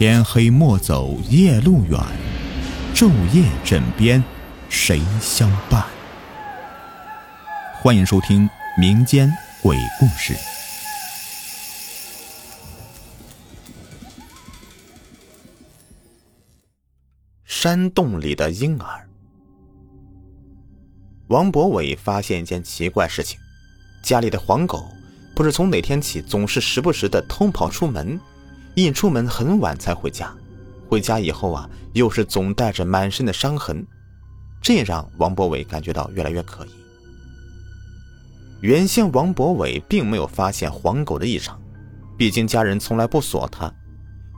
天黑莫走夜路远，昼夜枕边谁相伴？欢迎收听民间鬼故事。山洞里的婴儿。王博伟发现一件奇怪事情：家里的黄狗不知从哪天起，总是时不时的偷跑出门。一出门很晚才回家，回家以后啊，又是总带着满身的伤痕，这让王博伟感觉到越来越可疑。原先王博伟并没有发现黄狗的异常，毕竟家人从来不锁它，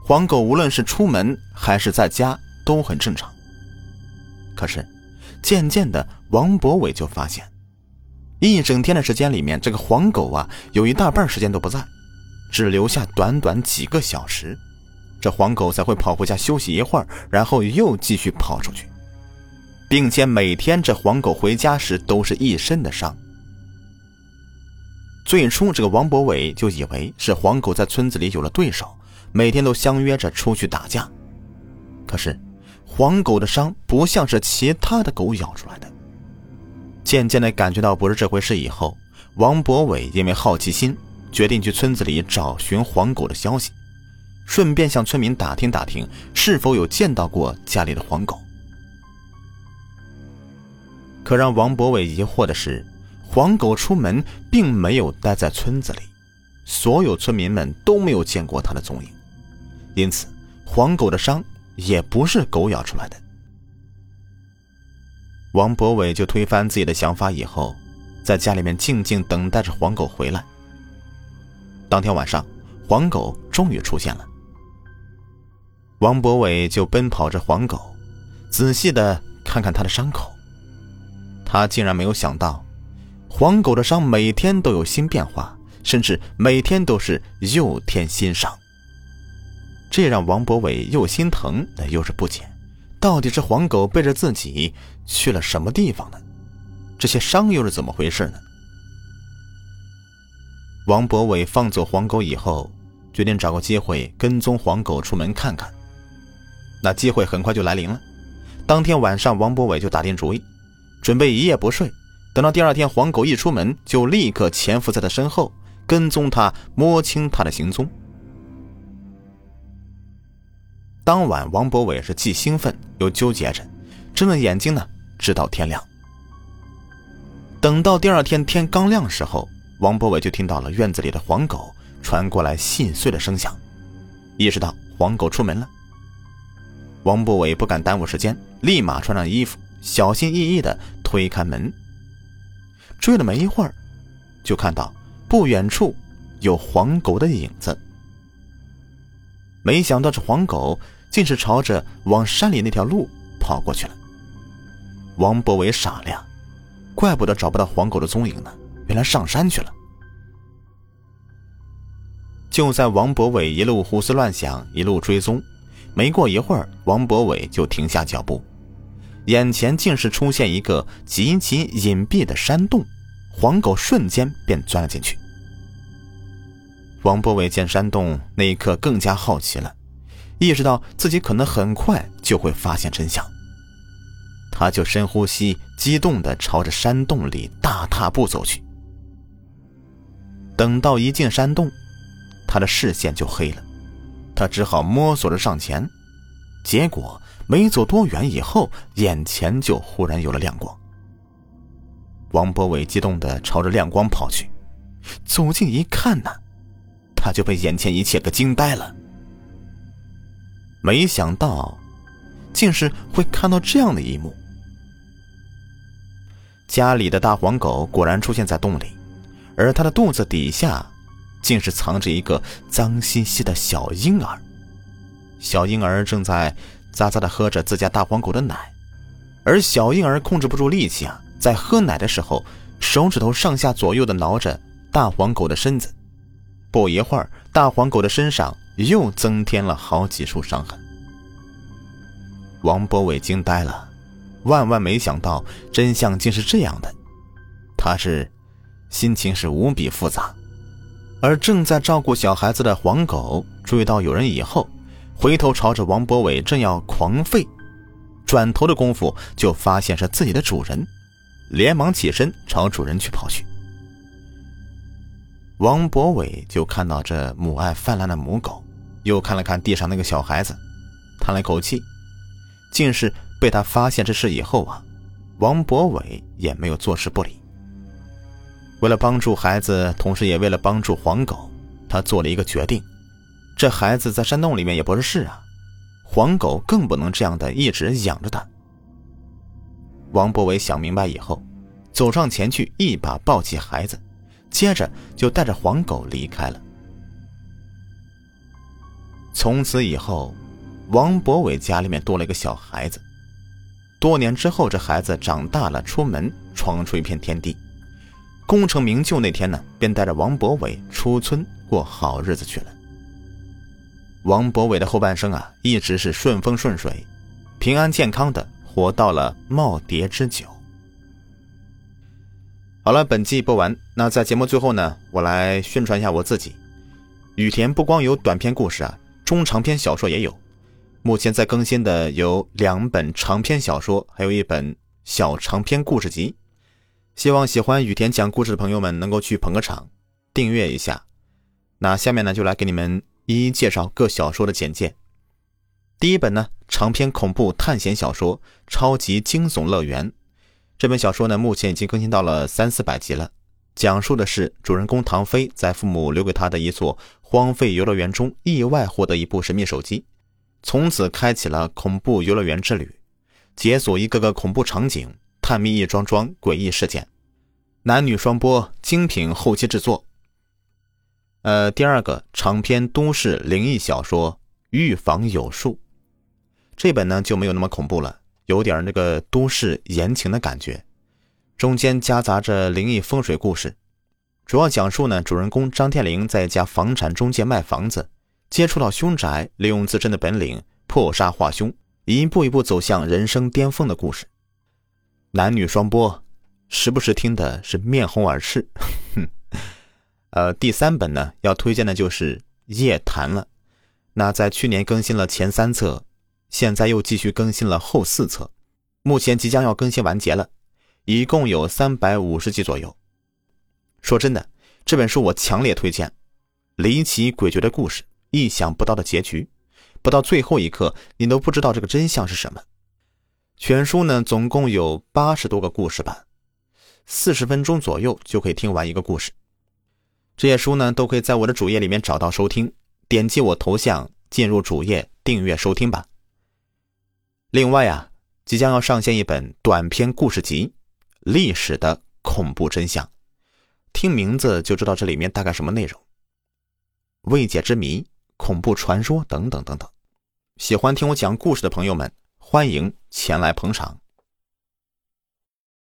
黄狗无论是出门还是在家都很正常。可是，渐渐的，王博伟就发现，一整天的时间里面，这个黄狗啊，有一大半时间都不在。只留下短短几个小时，这黄狗才会跑回家休息一会儿，然后又继续跑出去，并且每天这黄狗回家时都是一身的伤。最初，这个王博伟就以为是黄狗在村子里有了对手，每天都相约着出去打架。可是，黄狗的伤不像是其他的狗咬出来的。渐渐的感觉到不是这回事以后，王博伟因为好奇心。决定去村子里找寻黄狗的消息，顺便向村民打听打听是否有见到过家里的黄狗。可让王博伟疑惑的是，黄狗出门并没有待在村子里，所有村民们都没有见过它的踪影，因此黄狗的伤也不是狗咬出来的。王博伟就推翻自己的想法，以后在家里面静静等待着黄狗回来。当天晚上，黄狗终于出现了。王博伟就奔跑着黄狗，仔细的看看他的伤口。他竟然没有想到，黄狗的伤每天都有新变化，甚至每天都是又添新伤。这让王博伟又心疼又是不解，到底是黄狗背着自己去了什么地方呢？这些伤又是怎么回事呢？王博伟放走黄狗以后，决定找个机会跟踪黄狗出门看看。那机会很快就来临了。当天晚上，王博伟就打定主意，准备一夜不睡，等到第二天黄狗一出门，就立刻潜伏在他身后，跟踪他，摸清他的行踪。当晚，王博伟是既兴奋又纠结着，睁着眼睛呢，直到天亮。等到第二天天刚亮时候。王博伟就听到了院子里的黄狗传过来细碎的声响，意识到黄狗出门了。王博伟不敢耽误时间，立马穿上衣服，小心翼翼地推开门。追了没一会儿，就看到不远处有黄狗的影子。没想到这黄狗竟是朝着往山里那条路跑过去了。王博伟傻了呀，怪不得找不到黄狗的踪影呢。原来上山去了。就在王博伟一路胡思乱想，一路追踪，没过一会儿，王博伟就停下脚步，眼前竟是出现一个极其隐蔽的山洞，黄狗瞬间便钻了进去。王博伟见山洞，那一刻更加好奇了，意识到自己可能很快就会发现真相。他就深呼吸，激动地朝着山洞里大踏步走去。等到一进山洞，他的视线就黑了，他只好摸索着上前，结果没走多远以后，眼前就忽然有了亮光。王博伟激动地朝着亮光跑去，走近一看呢，他就被眼前一切给惊呆了。没想到，竟是会看到这样的一幕：家里的大黄狗果然出现在洞里。而他的肚子底下，竟是藏着一个脏兮兮的小婴儿。小婴儿正在咂咂的喝着自家大黄狗的奶，而小婴儿控制不住力气啊，在喝奶的时候，手指头上下左右的挠着大黄狗的身子。不一会儿，大黄狗的身上又增添了好几处伤痕。王博伟惊呆了，万万没想到真相竟是这样的，他是。心情是无比复杂，而正在照顾小孩子的黄狗注意到有人以后，回头朝着王博伟正要狂吠，转头的功夫就发现是自己的主人，连忙起身朝主人去跑去。王博伟就看到这母爱泛滥的母狗，又看了看地上那个小孩子，叹了口气，竟是被他发现这事以后啊，王博伟也没有坐视不理。为了帮助孩子，同时也为了帮助黄狗，他做了一个决定：这孩子在山洞里面也不是事啊，黄狗更不能这样的一直养着他。王博伟想明白以后，走上前去，一把抱起孩子。接着就带着黄狗离开了。从此以后，王博伟家里面多了一个小孩子。多年之后，这孩子长大了，出门闯出一片天地，功成名就那天呢，便带着王博伟出村过好日子去了。王博伟的后半生啊，一直是顺风顺水，平安健康的活到了耄耋之久。好了，本季播完。那在节目最后呢，我来宣传一下我自己。雨田不光有短篇故事啊，中长篇小说也有。目前在更新的有两本长篇小说，还有一本小长篇故事集。希望喜欢雨田讲故事的朋友们能够去捧个场，订阅一下。那下面呢，就来给你们一一介绍各小说的简介。第一本呢，长篇恐怖探险小说《超级惊悚乐园》。这本小说呢，目前已经更新到了三四百集了，讲述的是主人公唐飞在父母留给他的一座荒废游乐园中意外获得一部神秘手机，从此开启了恐怖游乐园之旅，解锁一个个恐怖场景，探秘一桩桩诡异事件，男女双播，精品后期制作。呃，第二个长篇都市灵异小说《预防有术》，这本呢就没有那么恐怖了。有点那个都市言情的感觉，中间夹杂着灵异风水故事，主要讲述呢主人公张天林在一家房产中介卖房子，接触到凶宅，利用自身的本领破杀化凶，一步一步走向人生巅峰的故事。男女双播，时不时听的是面红耳赤。呃，第三本呢要推荐的就是《夜谈》了，那在去年更新了前三册。现在又继续更新了后四册，目前即将要更新完结了，一共有三百五十集左右。说真的，这本书我强烈推荐，离奇诡谲的故事，意想不到的结局，不到最后一刻你都不知道这个真相是什么。全书呢总共有八十多个故事版，四十分钟左右就可以听完一个故事。这些书呢都可以在我的主页里面找到收听，点击我头像进入主页订阅收听吧。另外啊，即将要上线一本短篇故事集《历史的恐怖真相》，听名字就知道这里面大概什么内容。未解之谜、恐怖传说等等等等。喜欢听我讲故事的朋友们，欢迎前来捧场。